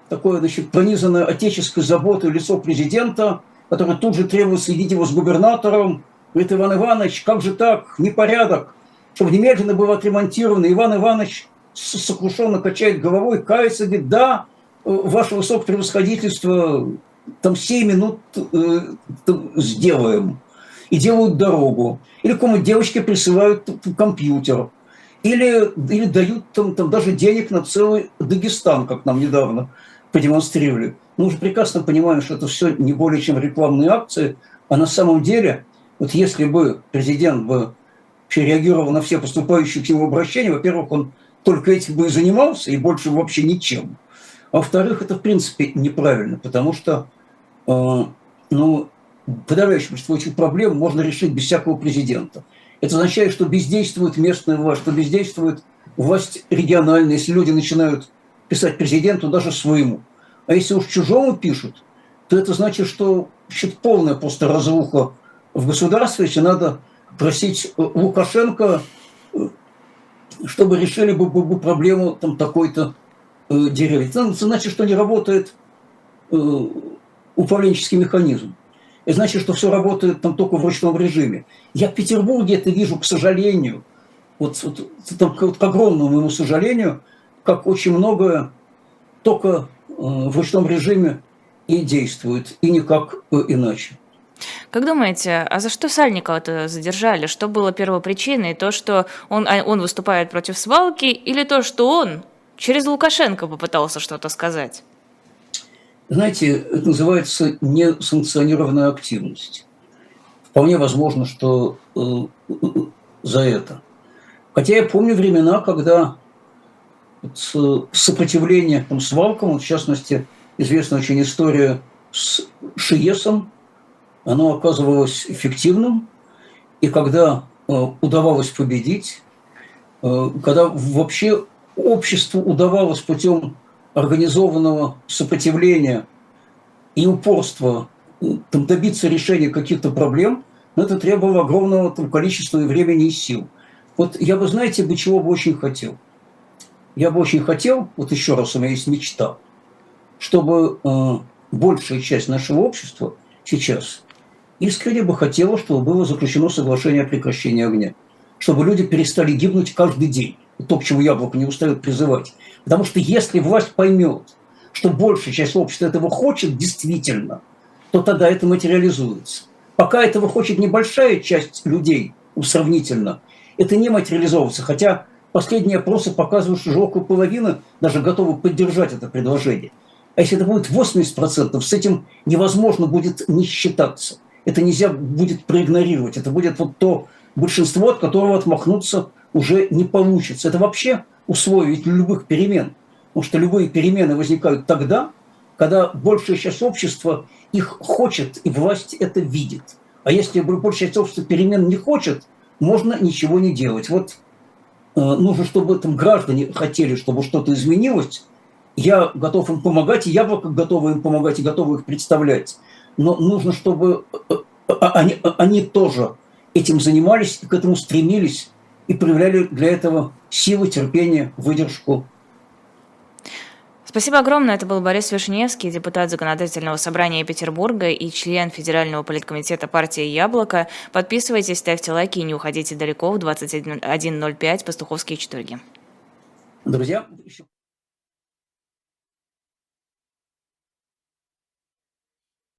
такое, значит, пронизанное отеческой заботой лицо президента, который тут же требует следить его с губернатором, Говорит, Иван Иванович, как же так, непорядок, чтобы немедленно было отремонтировано. Иван Иванович сокрушенно качает головой, кается, говорит, да, ваше высокопревосходительство, там 7 минут э, сделаем. И делают дорогу. Или кому девочке присылают компьютер. Или, или дают там, там даже денег на целый Дагестан, как нам недавно продемонстрировали. Мы уже прекрасно понимаем, что это все не более чем рекламные акции, а на самом деле – вот если бы президент бы реагировал на все поступающие к нему обращения, во-первых, он только этим бы и занимался, и больше вообще ничем. А во-вторых, это в принципе неправильно, потому что э, ну, подавляющее большинство этих проблем можно решить без всякого президента. Это означает, что бездействует местная власть, что бездействует власть региональная, если люди начинают писать президенту даже своему. А если уж чужому пишут, то это значит, что значит, полная просто разруха в государстве, если надо просить э, Лукашенко, э, чтобы решили бы, проблему там такой-то э, деревни. Это значит, что не работает э, управленческий механизм. Это значит, что все работает там только в ручном режиме. Я в Петербурге это вижу, к сожалению, вот, вот, там, к, к огромному моему сожалению, как очень многое только э, в ручном режиме и действует, и никак э, иначе. Как думаете, а за что Сальникова-то задержали? Что было первопричиной? То, что он, а, он выступает против свалки, или то, что он через Лукашенко попытался что-то сказать? Знаете, это называется несанкционированная активность. Вполне возможно, что э, за это. Хотя я помню времена, когда сопротивление там, свалкам, в частности, известна очень история с Шиесом, оно оказывалось эффективным, и когда э, удавалось победить, э, когда вообще обществу удавалось путем организованного сопротивления и упорства э, там, добиться решения каких-то проблем, но это требовало огромного там, количества и времени и сил. Вот я бы, знаете, бы чего бы очень хотел. Я бы очень хотел, вот еще раз у меня есть мечта, чтобы э, большая часть нашего общества сейчас искренне бы хотела, чтобы было заключено соглашение о прекращении огня. Чтобы люди перестали гибнуть каждый день. То, к чему яблоко не устает призывать. Потому что если власть поймет, что большая часть общества этого хочет действительно, то тогда это материализуется. Пока этого хочет небольшая часть людей, сравнительно, это не материализовывается. Хотя последние опросы показывают, что уже около половины даже готовы поддержать это предложение. А если это будет 80%, с этим невозможно будет не считаться. Это нельзя будет проигнорировать. Это будет вот то большинство, от которого отмахнуться уже не получится. Это вообще условие любых перемен. Потому что любые перемены возникают тогда, когда большая часть общества их хочет, и власть это видит. А если большая часть общества перемен не хочет, можно ничего не делать. Вот э, нужно, чтобы там граждане хотели, чтобы что-то изменилось. Я готов им помогать, и я готова им помогать, и готова их представлять. Но нужно, чтобы э, э, они, они тоже этим занимались, к этому стремились и проявляли для этого силы, терпение, выдержку, Спасибо огромное. Это был Борис Вишневский, депутат Законодательного собрания Петербурга и член Федерального политкомитета партии «Яблоко». Подписывайтесь, ставьте лайки и не уходите далеко в 21.05 Пастуховские четверги. Друзья, еще